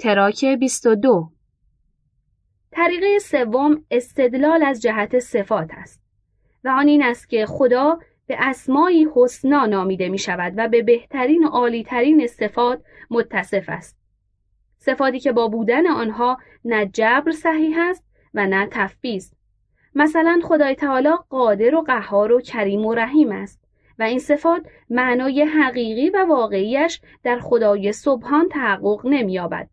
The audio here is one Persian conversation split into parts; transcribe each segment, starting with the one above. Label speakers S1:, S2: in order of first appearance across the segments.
S1: تراک 22 طریقه سوم استدلال از جهت صفات است و آن این است که خدا به اسمایی حسنا نامیده می شود و به بهترین و عالیترین صفات متصف است. صفاتی که با بودن آنها نه جبر صحیح است و نه تفبیز. مثلا خدای تعالی قادر و قهار و کریم و رحیم است و این صفات معنای حقیقی و واقعیش در خدای سبحان تحقق نمییابد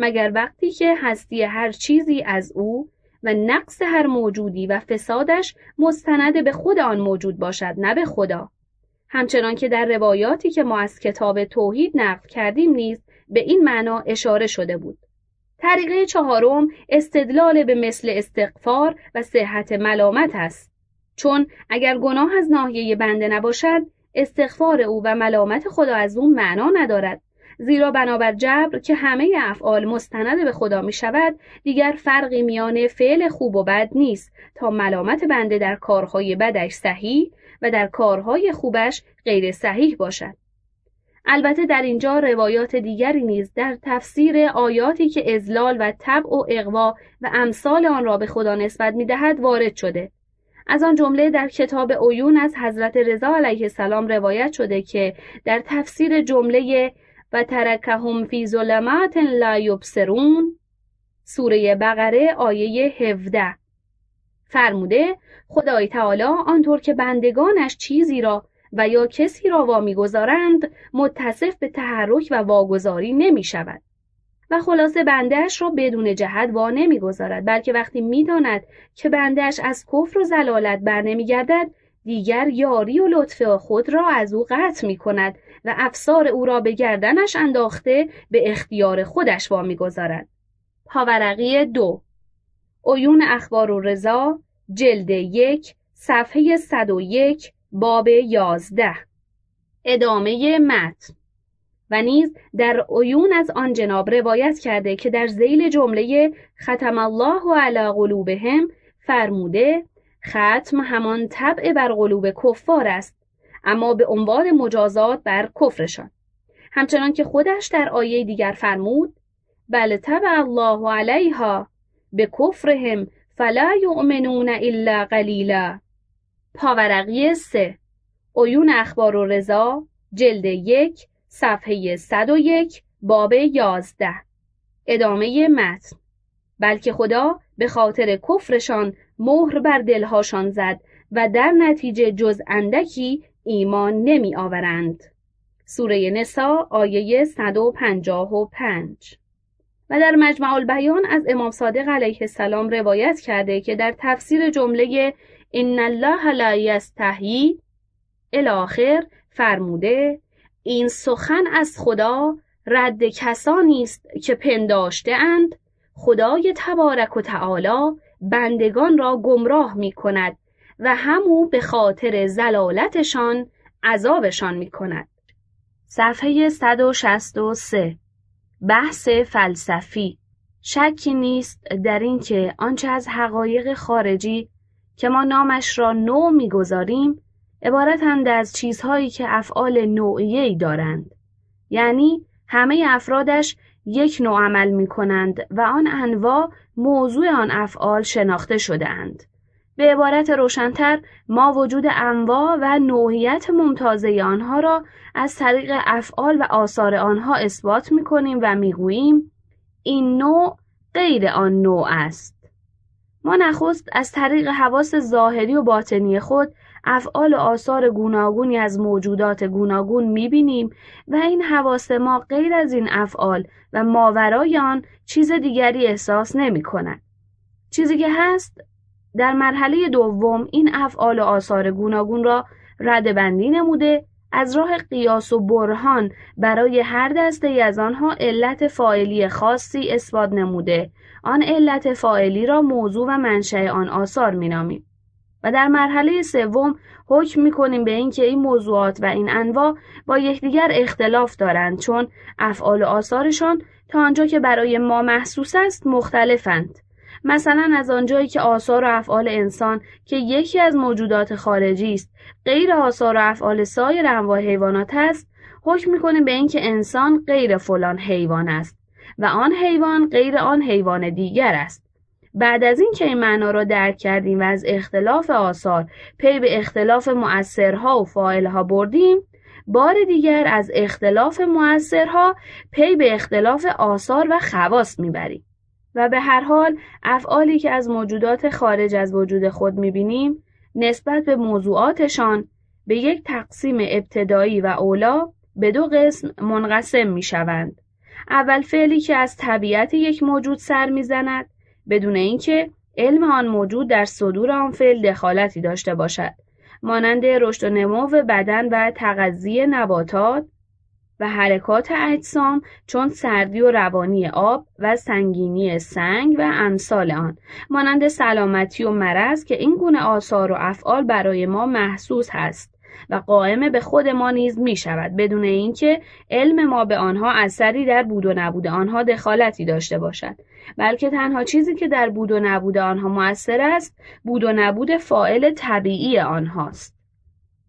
S1: مگر وقتی که هستی هر چیزی از او و نقص هر موجودی و فسادش مستند به خود آن موجود باشد نه به خدا. همچنان که در روایاتی که ما از کتاب توحید نقل کردیم نیز به این معنا اشاره شده بود. طریقه چهارم استدلال به مثل استغفار و صحت ملامت است. چون اگر گناه از ناحیه بنده نباشد استغفار او و ملامت خدا از او معنا ندارد. زیرا بنابر جبر که همه افعال مستند به خدا می شود دیگر فرقی میان فعل خوب و بد نیست. تا ملامت بنده در کارهای بدش صحیح و در کارهای خوبش غیر صحیح باشد. البته در اینجا روایات دیگری نیز در تفسیر آیاتی که ازلال و طبع و اقوا و امثال آن را به خدا نسبت می‌دهد وارد شده. از آن جمله در کتاب عیون از حضرت رضا علیه السلام روایت شده که در تفسیر جمله و ترکهم فی ظلمات لا یبصرون. سوره بقره آیه 17 فرموده خدای تعالی آنطور که بندگانش چیزی را و یا کسی را وامیگذارند متصف به تحرک و واگذاری نمی شود و خلاصه بندهش را بدون جهت وا نمی‌گذارد بلکه وقتی می‌داند که بندهش از کفر و زلالت بر نمیگردد دیگر یاری و لطف خود را از او قطع می کند و افسار او را به گردنش انداخته به اختیار خودش وامیگذارد پاورقی دو. عیون اخبار و رضا جلد یک صفحه 101 باب یازده. ادامه متن. و نیز در عیون از آن جناب روایت کرده که در زیل جمله ختم الله علی قلوبهم فرموده ختم همان طبع بر قلوب کفار است اما به عنوان مجازات بر کفرشان. همچنان که خودش در آیه دیگر فرمود بل طبع الله علیها به کفرهم فلا یؤمنون الا قلیلا. پاورقی سه. عیون اخبار و رضا جلد یک صفحه 101 باب 11 ادامه متن. بلکه خدا به خاطر کفرشان مهر بر دلهاشان زد و در نتیجه جز اندکی ایمان نمی آورند. سوره نسا آیه 155 و در مجمع البیان از امام صادق علیه السلام روایت کرده که در تفسیر جمله ان الله لا یستحیی الاخر فرموده این سخن از خدا رد کسانی است که پنداشته اند خدای تبارک و تعالی بندگان را گمراه می کند و همو به خاطر زلالتشان عذابشان می کند. صفحه 163 بحث فلسفی شکی نیست در اینکه آنچه از حقایق خارجی که ما نامش را نوع می‌گذاریم عبارتند از چیزهایی که افعال نوعیه‌ای دارند یعنی همه افرادش یک نوع عمل می کنند و آن انواع موضوع آن افعال شناخته شده اند. به عبارت روشنتر ما وجود انواع و نوعیت ممتازه آنها را از طریق افعال و آثار آنها اثبات می کنیم و می گوییم این نوع غیر آن نوع است. ما نخست از طریق حواس ظاهری و باطنی خود افعال و آثار گوناگونی از موجودات گوناگون می‌بینیم و این حواس ما غیر از این افعال و ماورای آن چیز دیگری احساس نمی کند. چیزی که هست در مرحله دوم این افعال و آثار گوناگون را ردبندی نموده از راه قیاس و برهان برای هر دسته از آنها علت فاعلی خاصی اثبات نموده. آن علت فاعلی را موضوع و منشأ آن آثار مینامیم و در مرحله سوم حکم می‌کنیم به اینکه این موضوعات و این انواع با یکدیگر اختلاف دارند چون افعال و آثارشان تا آنجا که برای ما محسوس است مختلفند. مثلا از آنجایی که آثار و افعال انسان که یکی از موجودات خارجی است غیر آثار و افعال سایر انواع حیوانات است حکم می‌کنیم به اینکه انسان غیر فلان حیوان است و آن حیوان غیر آن حیوان دیگر است. بعد از اینکه این معنا را درک کردیم و از اختلاف آثار پی به اختلاف مؤثرها و فاعلها بردیم بار دیگر از اختلاف مؤثرها پی به اختلاف آثار و خواص می‌بریم. و به هر حال افعالی که از موجودات خارج از وجود خود می‌بینیم نسبت به موضوعاتشان به یک تقسیم ابتدایی و اولا به دو قسم منقسم می‌شوند. اول فعلی که از طبیعت یک موجود سر می‌زند بدون اینکه علم آن موجود در صدور آن فعل دخالتی داشته باشد مانند رشد و نمو بدن و تغذی نباتات و حرکات اجسام چون سردی و روانی آب و سنگینی سنگ و امثال آن. مانند سلامتی و مرض که این گونه آثار و افعال برای ما محسوس هست و قائم به خود ما نیز می شود بدون اینکه علم ما به آنها اثری در بود و نبود آنها دخالتی داشته باشد. بلکه تنها چیزی که در بود و نبود آنها موثر است بود و نبود فائل طبیعی آنهاست.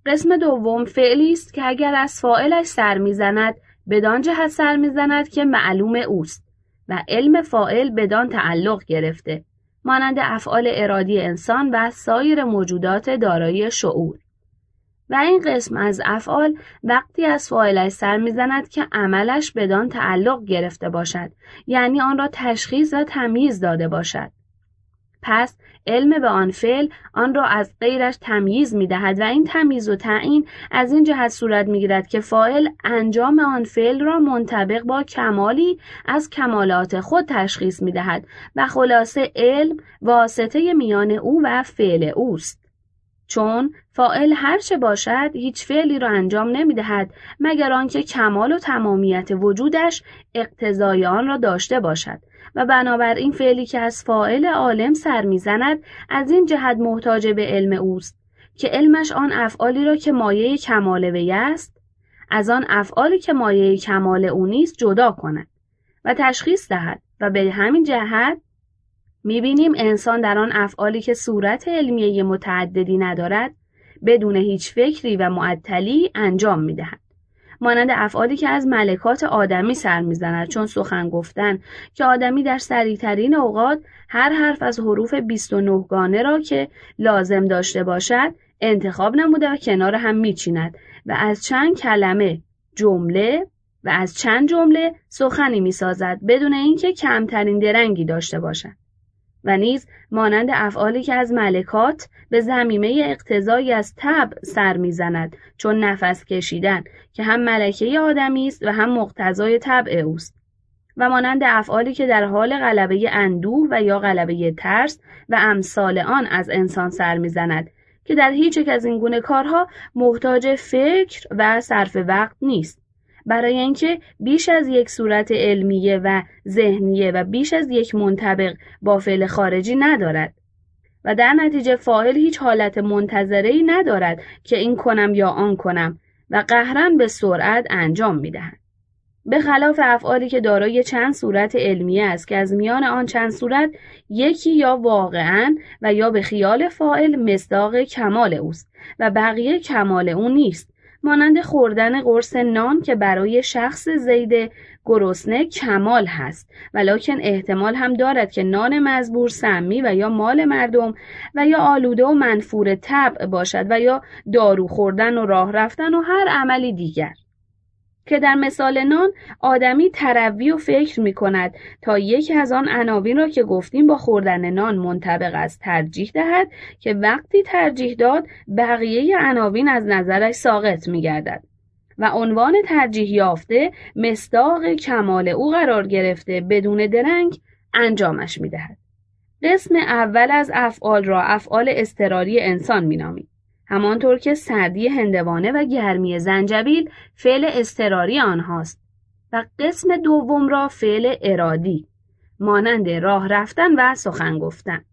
S1: قسم دوم فعلی است که اگر از فاعلش سر می‌زند بدان جهت سر می‌زند که معلوم اوست و علم فائل بدان تعلق گرفته مانند افعال ارادی انسان و سایر موجودات دارای شعور. و این قسم از افعال وقتی از فاعلش سر می‌زند که عملش بدان تعلق گرفته باشد یعنی آن را تشخیص و تمییز داده باشد. پس علم به آن فعل آن را از غیرش تمییز می دهد و این تمییز و تعیین از این جهت صورت می گیرد که فاعل انجام آن فعل را منطبق با کمالی از کمالات خود تشخیص می دهد و خلاصه علم واسطه میان او و فعل اوست. چون فائل هرچه باشد هیچ فعلی را انجام نمی دهد مگر آنکه کمال و تمامیت وجودش اقتضای آن را داشته باشد و بنابراین فعلی که از فائل عالم سر می‌زند از این جهت محتاج به علم اوست که علمش آن افعالی را که مایه کمال وی است از آن افعالی که مایه کمال او نیست جدا کند و تشخیص دهد و به همین جهت می‌بینیم انسان در آن افعالی که صورت علمیه متعددی ندارد بدون هیچ فکری و معطلی انجام می‌دهد. مانند افعالی که از ملکات آدمی سر می‌زند چون سخن گفتن که آدمی در سریعترین اوقات هر حرف از حروف 29 گانه را که لازم داشته باشد انتخاب نموده و کنار هم میچیند و از چند کلمه جمله و از چند جمله سخنی می‌سازد بدون اینکه کمترین درنگی داشته باشد. و نیز مانند افعالی که از ملکات به زمیمه اقتضایی از تب سر می‌زند چون نفس کشیدن که هم ملکه آدمی است و هم مقتضای طبع اوست. و مانند افعالی که در حال غلبه اندوه و یا غلبه ترس و امثال آن از انسان سر می‌زند که در هیچ یک از این گونه کارها محتاج فکر و صرف وقت نیست. برای اینکه بیش از یک صورت علمیه و ذهنیه و بیش از یک منطبق با فعل خارجی ندارد. و در نتیجه فاعل هیچ حالت منتظره ای ندارد که این کنم یا آن کنم و قهرن به سرعت انجام می‌دهد. به خلاف افعالی که دارای چند صورت علمیه است که از میان آن چند صورت یکی یا واقعا و یا به خیال فاعل مصداق کمال اوست و بقیه کمال او نیست. مانند خوردن قرص نان که برای شخص زید گرسنه کمال هست. ولکن احتمال هم دارد که نان مزبور سمی و یا مال مردم و یا آلوده و منفور طبع باشد و یا دارو خوردن و راه رفتن و هر عملی دیگر. که در مثال نان آدمی تروی و فکر می کند تا یکی از آن عناوین را که گفتیم با خوردن نان منطبق است ترجیح دهد که وقتی ترجیح داد بقیه عناوین از نظرش ساقط می گردد. و عنوان ترجیح یافته مصداق کمال او قرار گرفته بدون درنگ انجامش می دهد. قسم اول از افعال را افعال استراری انسان می نامید. همانطور که سردی هندوانه و گرمی زنجبیل فعل استراری آنهاست و قسم دوم را فعل ارادی مانند راه رفتن و سخن گفتن.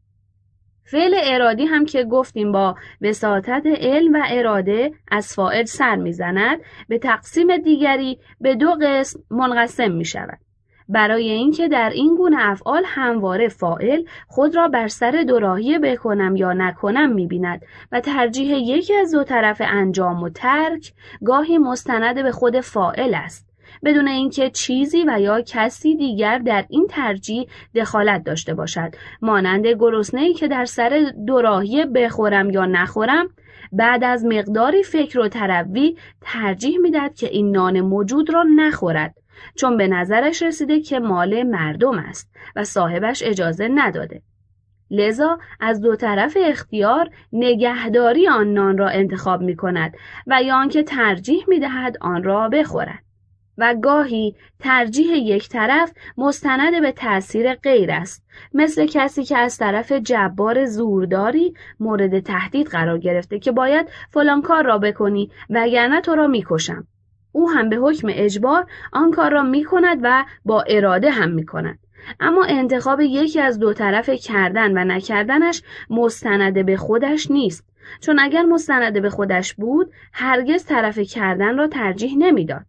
S1: فعل ارادی هم که گفتیم با وساطت علم و اراده از فاعل سر می‌زند به تقسیم دیگری به دو قسم منقسم می شود برای اینکه در این گونه افعال همواره فائل خود را بر سر دوراهی بکنم یا نکنم می‌بیند و ترجیح یکی از دو طرف انجام و ترک گاهی مستند به خود فائل است. بدون اینکه چیزی و یا کسی دیگر در این ترجیح دخالت داشته باشد. مانند گرسنه که در سر دوراهی بخورم یا نخورم بعد از مقداری فکر و تروی ترجیح می‌دهد که این نان موجود را نخورد. چون به نظرش رسیده که مال مردم است و صاحبش اجازه نداده لذا از دو طرف اختیار نگهداری آن نان را انتخاب می کند و یا آنکه ترجیح می دهد آن را بخورد. و گاهی ترجیح یک طرف مستند به تأثیر غیر است مثل کسی که از طرف جبار زورداری مورد تهدید قرار گرفته که باید فلان کار را بکنی وگرنه تو را می‌کشم او هم به حکم اجبار آن کار را می کند و با اراده هم می کند. اما انتخاب یکی از دو طرف کردن و نکردنش مستند به خودش نیست چون اگر مستند به خودش بود هرگز طرف کردن را ترجیح نمی‌داد.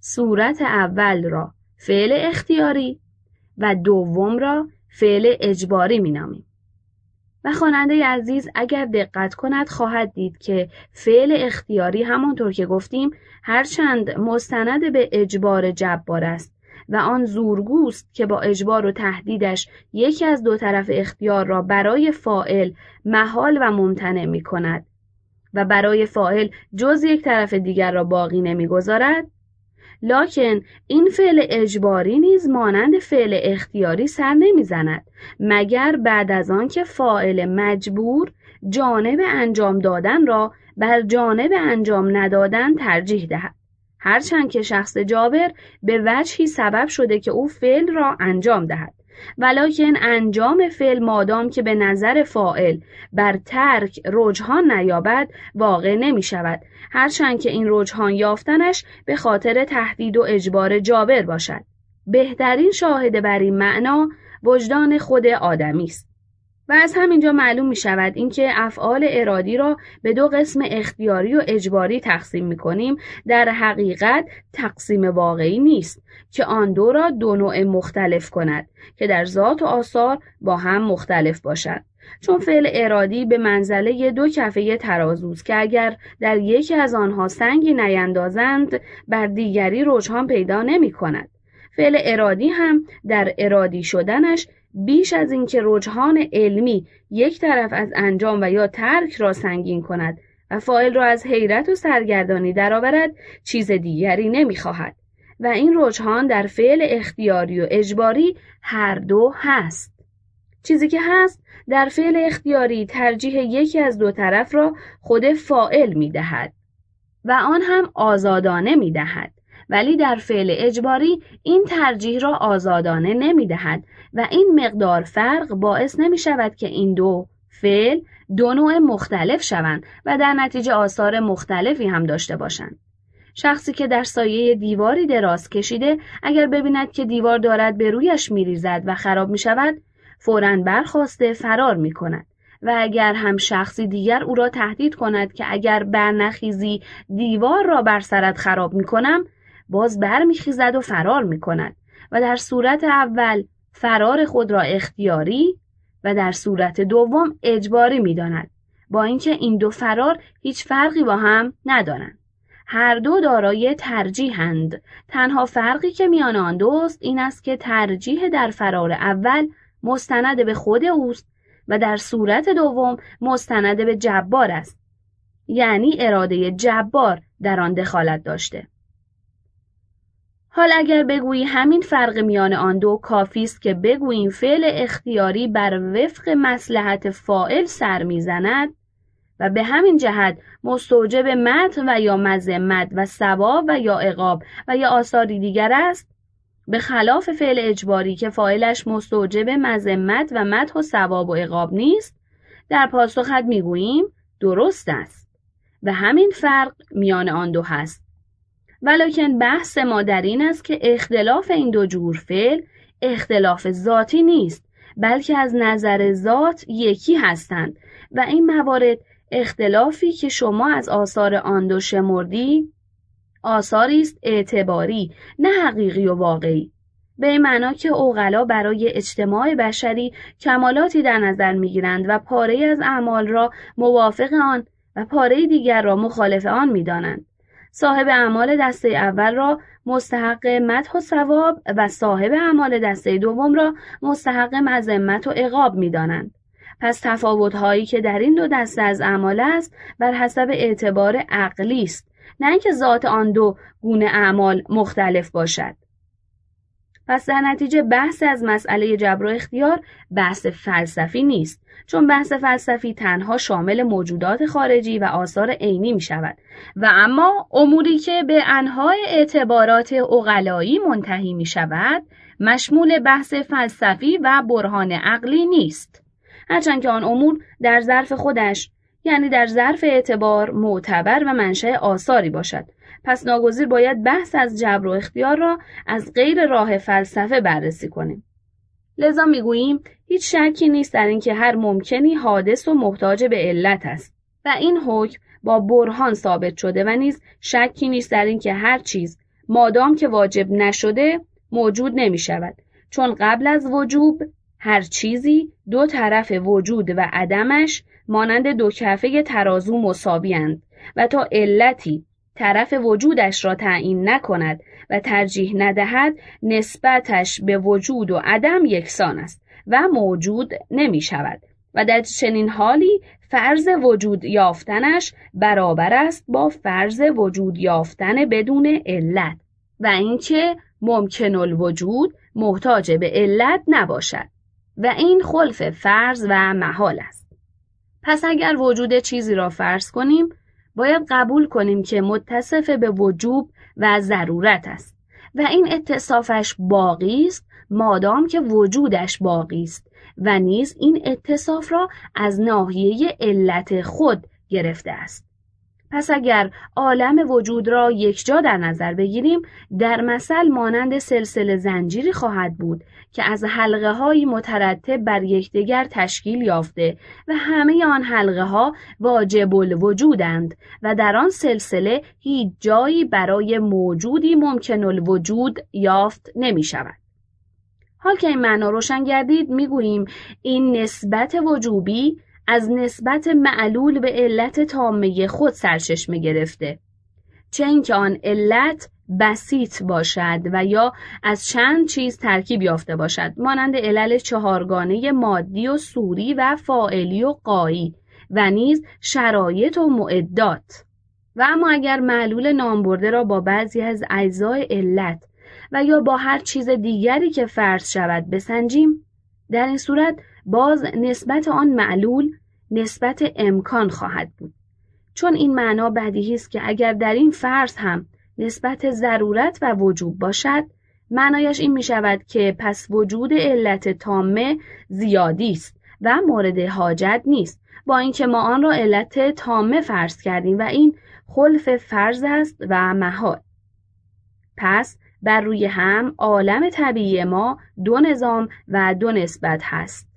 S1: صورت اول را فعل اختیاری و دوم را فعل اجباری مینامیم. و خواننده عزیز اگر دقت کند خواهد دید که فعل اختیاری همانطور که گفتیم هرچند مستند به اجبار جبار است و آن زورگوست که با اجبار و تهدیدش یکی از دو طرف اختیار را برای فائل محال و ممتنع می کند و برای فائل جز یک طرف دیگر را باقی نمی‌گذارد لاکن این فعل اجباری نیز مانند فعل اختیاری سر نمی‌زند مگر بعد از آنکه فاعل مجبور جانب انجام دادن را بر جانب انجام ندادن ترجیح دهد. هرچند که شخص جابر به وجهی سبب شده که او فعل را انجام دهد. ولکن انجام فعل مادام که به نظر فائل بر ترک رجحان نیابد واقع نمی شود هرچند که این رجحان یافتنش به خاطر تهدید و اجبار جابر باشد. بهترین شاهد بر این معنا وجدان خود آدمی است و از همینجا معلوم می شود اینکه افعال ارادی را به دو قسم اختیاری و اجباری تقسیم می کنیم در حقیقت تقسیم واقعی نیست که آن دو را دو نوع مختلف کند که در ذات و آثار با هم مختلف باشد چون فعل ارادی به منزله دو کفه ترازوست که اگر در یکی از آنها سنگی نیندازند بر دیگری رجحان پیدا نمی کند. فعل ارادی هم در ارادی شدنش بیش از اینکه رجحان علمی یک طرف از انجام و یا ترک را سنگین کند و فاعل را از حیرت و سرگردانی درآورد چیز دیگری نمی‌خواهد و این رجحان در فعل اختیاری و اجباری هر دو هست چیزی که هست در فعل اختیاری ترجیح یکی از دو طرف را خود فائل می دهد و آن هم آزادانه می دهد. ولی در فعل اجباری این ترجیح را آزادانه نمی دهد و این مقدار فرق باعث نمی شود که این دو فعل دو نوع مختلف شوند و در نتیجه آثار مختلفی هم داشته باشند. شخصی که در سایه دیواری دراز کشیده اگر ببیند که دیوار دارد به رویش میریزد و خراب می شود فورا برخواسته فرار می کند. و اگر هم شخصی دیگر او را تهدید کند که اگر برنخیزی دیوار را بر سرت خراب می کنم باز برمیخیزد و فرار می کند و در صورت اول فرار خود را اختیاری و در صورت دوم اجباری می داند. با اینکه این دو فرار هیچ فرقی با هم ندارند. هر دو دارای ترجیحند. تنها فرقی که میان آن دوست این است که ترجیح در فرار اول مستند به خود اوست و در صورت دوم مستند به جبار است یعنی اراده جبار در آن دخالت داشته حال اگر بگویی همین فرق میان آن دو کافی است که بگوییم فعل اختیاری بر وفق مسلحت فائل سر می‌زند و به همین جهت مستوجب مت و یا مذمت و ثواب و یا عقاب و یا آثاری دیگر است. به خلاف فعل اجباری که فاعلش مستوجب مذمت و مدح و ثواب و عقاب نیست در پاسخت می‌گوییم درست است و همین فرق میان آن دو هست. ولکن بحث ما در این است که اختلاف این دو جور فعل اختلاف ذاتی نیست بلکه از نظر ذات یکی هستند و این موارد اختلافی که شما از آثار آن دو شمردی آثاری است اعتباری نه حقیقی و واقعی. به این معنا که اوغلا برای اجتماع بشری کمالاتی در نظر می‌گیرند و پاره از اعمال را موافق آن و پاره دیگر را مخالف آن می‌دانند. صاحب اعمال دسته اول را مستحق مدح و ثواب و صاحب اعمال دسته دوم را مستحق مذمت و عقاب می‌دانند. پس تفاوت‌هایی که در این دو دسته از اعمال است بر حسب اعتبار عقلی است نه اینکه ذات آن دو گونه اعمال مختلف باشد. پس در نتیجه بحث از مسئله جبر و اختیار بحث فلسفی نیست. چون بحث فلسفی تنها شامل موجودات خارجی و آثار عینی می شود و اما اموری که به انهای اعتبارات اقلایی منتهی می شود مشمول بحث فلسفی و برهان عقلی نیست. هرچند که آن امور در ظرف خودش یعنی در ظرف اعتبار معتبر و منشأ آثاری باشد. پس ناگزیر باید بحث از جبر و اختیار را از غیر راه فلسفه بررسی کنیم. لذا می‌گوییم هیچ شکی نیست در اینکه هر ممکنی حادث و محتاج به علت است و این حکم با برهان ثابت شده و نیز شکی نیست در اینکه هر چیز مادام که واجب نشده موجود نمی شود چون قبل از وجوب هر چیزی دو طرف وجود و عدمش مانند دو کفه ترازو مساویند و تا علتی طرف وجودش را تعیین نکند و ترجیح ندهد نسبتش به وجود و عدم یکسان است و موجود نمی شود و در چنین حالی فرض وجود یافتنش برابر است با فرض وجود یافتن بدون علت و اینکه ممکن الوجود محتاج به علت نباشد و این خلف فرض و محال است. پس اگر وجود چیزی را فرض کنیم باید قبول کنیم که متصف به وجوب و ضرورت است. و این اتصافش باقی است مادام که وجودش باقی است. و نیز این اتصاف را از ناحیه علت خود گرفته است. پس اگر عالم وجود را یکجا در نظر بگیریم در مثل مانند سلسله زنجیری خواهد بود که از حلقه های مترتب بر یکدیگر تشکیل یافته و همه آن حلقه ها واجب الوجودند و در آن سلسله هیچ جایی برای موجودی ممکن الوجود یافت نمی شود. حال که این معنا روشن گردید می‌گوییم این نسبت وجوبی از نسبت معلول به علت تامه خود سرچشمه گرفته. چه اینکه آن علت بسیط باشد و یا از چند چیز ترکیب یافته باشد. مانند علل چهارگانه مادی و سوری و فائلی و قایی و نیز شرایط و معدات. و اما اگر معلول نامبرده را با بعضی از اجزای علت و یا با هر چیز دیگری که فرض شود بسنجیم در این صورت باز نسبت آن معلول نسبت امکان خواهد بود. چون این معنا بدیهی است که اگر در این فرض هم نسبت ضرورت و وجوب باشد معنایش این می شود که پس وجود علت تامه زیادی است و مورد حاجت نیست. با اینکه ما آن را علت تامه فرض کردیم و این خلف فرض است و محال. پس بر روی هم عالم طبیعی ما دو نظام و دو نسبت هست.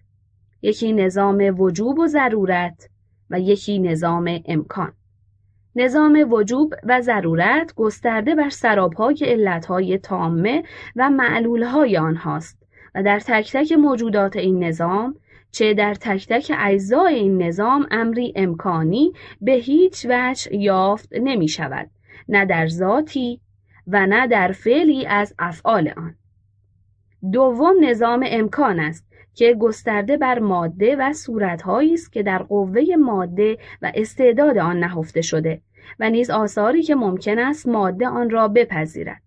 S1: یکی نظام وجوب و ضرورت و یکی نظام امکان. نظام وجوب و ضرورت گسترده بر سرابهای علتهای تامه و معلولهای آنهاست و در تک تک موجودات این نظام چه در تک تک اجزای این نظام امری امکانی به هیچ وجه یافت نمی شود نه در ذاتی و نه در فعلی از افعال آن. دوم نظام امکان است که گسترده بر ماده و صورتهایی است که در قوه ماده و استعداد آن نهفته شده و نیز آثاری که ممکن است ماده آن را بپذیرد.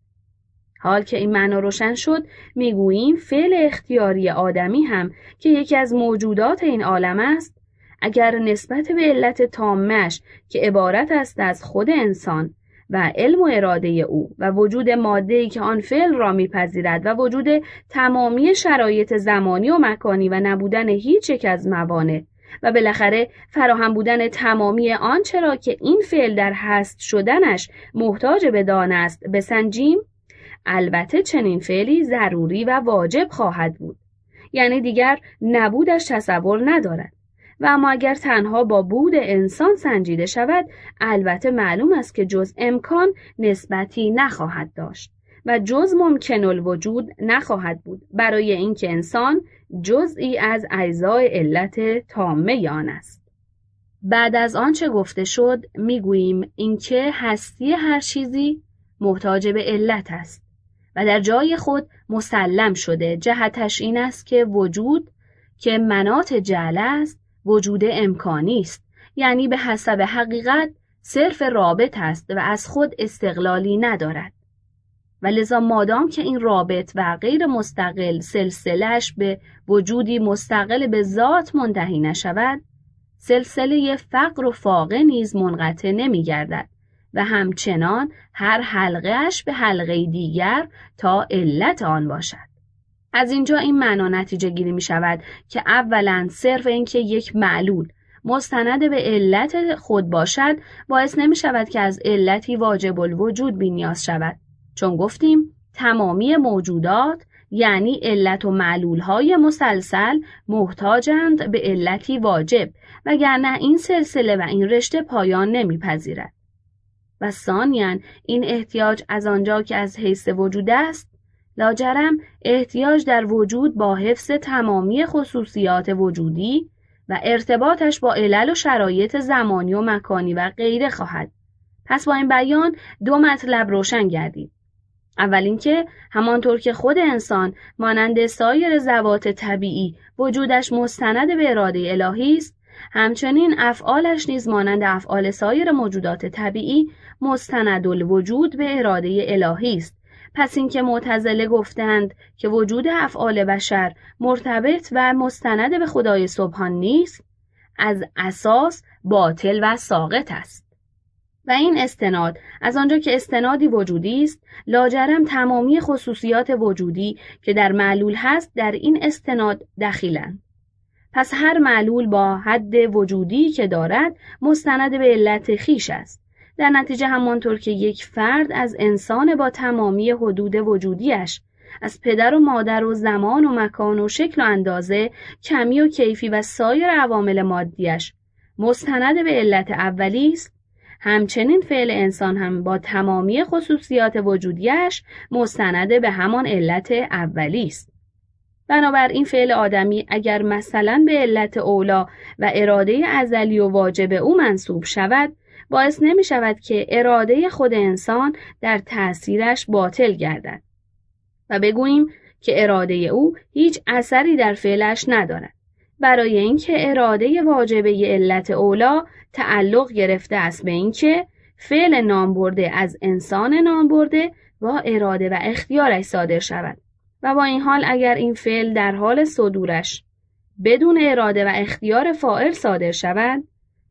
S1: حال که این معنا روشن شد می‌گوییم فعل اختیاری آدمی هم که یکی از موجودات این عالم است اگر نسبت به علت تامش که عبارت است از خود انسان و علم و اراده او و وجود ماده که آن فعل را میپذیرد و وجود تمامی شرایط زمانی و مکانی و نبودن هیچ یک از موانع و بالاخره فراهم بودن تمامی آنچه را که این فعل در هست شدنش محتاج به دان است بسنجیم البته چنین فعلی ضروری و واجب خواهد بود. یعنی دیگر نبودش تصور ندارد. و اما اگر تنها با بود انسان سنجیده شود البته معلوم است که جز امکان نسبتی نخواهد داشت و جز ممکن الوجود نخواهد بود. برای اینکه انسان جزئی از اجزای علت تامه آن است. بعد از آنچه گفته شد؟ می‌گوییم اینکه هستی هر چیزی محتاج به علت است و در جای خود مسلم شده. جهتش این است که وجود که منات جعل است وجود امکانی است یعنی به حسب حقیقت صرف رابط است و از خود استقلالی ندارد و لذا مادام که این رابط و غیر مستقل سلسلش به وجودی مستقل به ذات منتهی نشود سلسله فقر و فاقه نیز منقطع نمی گردد و همچنان هر حلقهش به حلقه دیگر تا علت آن باشد. از اینجا این معنا نتیجه گیری می شود که اولا صرف اینکه یک معلول مستند به علت خود باشد باعث نمی شود که از علتی واجب الوجود بینیاز شود چون گفتیم تمامی موجودات یعنی علت و معلول های مسلسل محتاجند به علتی واجب وگرنه این سلسله و این رشته پایان نمیپذیرد. و ثانیا این احتیاج از آنجا که از حیث وجود است لاجرم احتیاج در وجود با حفظ تمامی خصوصیات وجودی و ارتباطش با علل و شرایط زمانی و مکانی و غیره خواهد. پس با این بیان دو مطلب روشن گردید. اول اینکه همانطور که خود انسان مانند سایر زوات طبیعی وجودش مستند به اراده الهی است همچنین افعالش نیز مانند افعال سایر موجودات طبیعی مستند الوجود به اراده الهی است پس اینکه معتزله گفتند که وجود افعال بشر مرتبط و مستند به خدای سبحان نیست از اساس باطل و ساقط است. و این استناد از آنجا که استنادی وجودی است لاجرم تمامی خصوصیات وجودی که در معلول هست در این استناد دخیلند. پس هر معلول با حد وجودی که دارد مستند به علت خیش است. در نتیجه همانطور که یک فرد از انسان با تمامی حدود وجودیش از پدر و مادر و زمان و مکان و شکل و اندازه کمی و کیفی و سایر عوامل مادیش مستند به علت اولی است همچنین فعل انسان هم با تمامی خصوصیات وجودیش مستند به همان علت اولی است. بنابراین فعل آدمی اگر مثلا به علت اولا و اراده ازلی و واجب او منصوب شود باعث نمی شود که اراده خود انسان در تأثیرش باطل گردد. و بگوییم که اراده او هیچ اثری در فعلش ندارد. برای اینکه اراده واجبه علت اولا تعلق گرفته است به اینکه فعل نام برده از انسان نام برده با اراده و اختیارش صادر شود. و با این حال اگر این فعل در حال صدورش بدون اراده و اختیار فائل صادر شود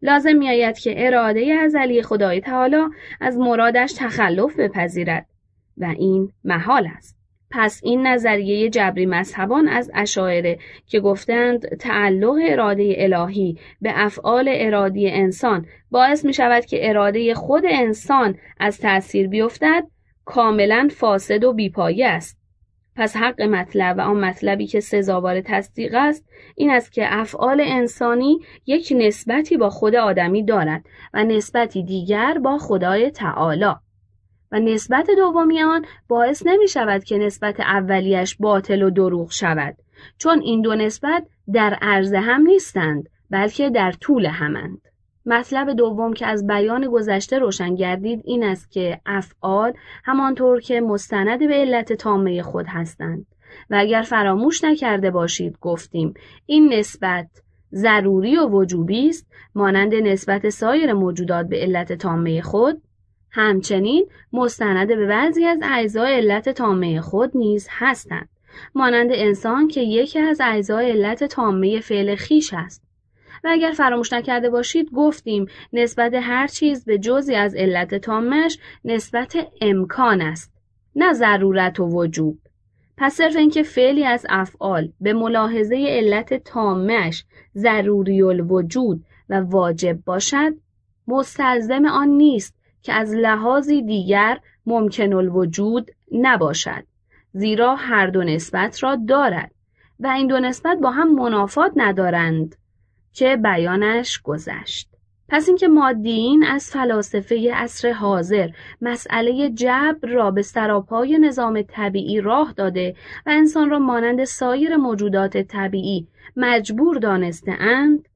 S1: لازم میآید که اراده ازلی خدای تعالی از مرادش تخلف بپذیرد و این محال است پس این نظریه جبری مذهبان از اشاعره که گفتند تعلق اراده الهی به افعال ارادی انسان باعث می شود که اراده خود انسان از تأثیر بیفتد کاملا فاسد و بیپایه است. پس حق مطلب و آن مطلبی که سزاوار تصدیق است این است که افعال انسانی یک نسبتی با خود آدمی دارد و نسبتی دیگر با خدای تعالی. و نسبت دومی آن باعث نمی شود که نسبت اولیش باطل و دروغ شود چون این دو نسبت در عرض هم نیستند بلکه در طول همند. مطلب دوم که از بیان گذشته روشن گردید این است که افعال همانطور که مستند به علت تامه خود هستند. و اگر فراموش نکرده باشید گفتیم این نسبت ضروری و وجوبی است. مانند نسبت سایر موجودات به علت تامه خود همچنین مستند به بعضی از اعضای علت تامه خود نیز هستند. مانند انسان که یکی از اعضای علت تامه فعل خیش است. و اگر فراموش نکرده باشید گفتیم نسبت هر چیز به جزی از علت تامش نسبت امکان است نه ضرورت و وجوب. پس صرف اینکه فعلی از افعال به ملاحظه علت تامش ضروری الوجود و واجب باشد مستلزم آن نیست که از لحاظی دیگر ممکن الوجود نباشد. زیرا هر دو نسبت را دارد و این دو نسبت با هم منافات ندارند. که بیانش گذشت. پس اینکه مادیین از فلاسفه عصر حاضر مسئله جبر را به سراپای نظام طبیعی راه داده و انسان را مانند سایر موجودات طبیعی مجبور دانسته اند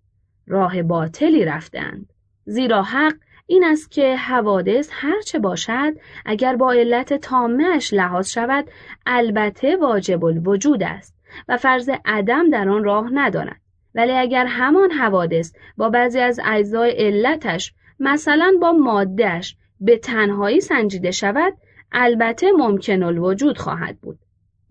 S1: راه باطلی رفتند زیرا حق این است که حوادث هرچه باشد اگر با علت تامهش لحاظ شود البته واجب الوجود است و فرض عدم در آن راه ندارد. ولی اگر همان حوادث با بعضی از اجزای علتش مثلا با مادهش به تنهایی سنجیده شود البته ممکن الوجود خواهد بود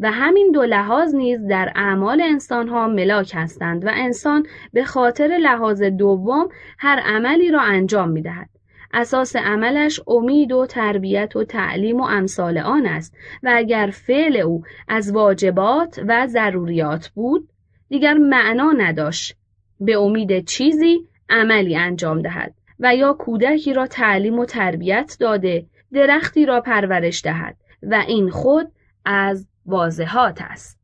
S1: و همین دو لحاظ نیز در اعمال انسانها ملاک هستند و انسان به خاطر لحاظ دوم هر عملی را انجام می دهد. اساس عملش امید و تربیت و تعلیم و امثال آن است و اگر فعل او از واجبات و ضروریات بود دیگر معنا نداشت. به امید چیزی عملی انجام دهد و یا کودکی را تعلیم و تربیت داده درختی را پرورش دهد و این خود از واضحات است.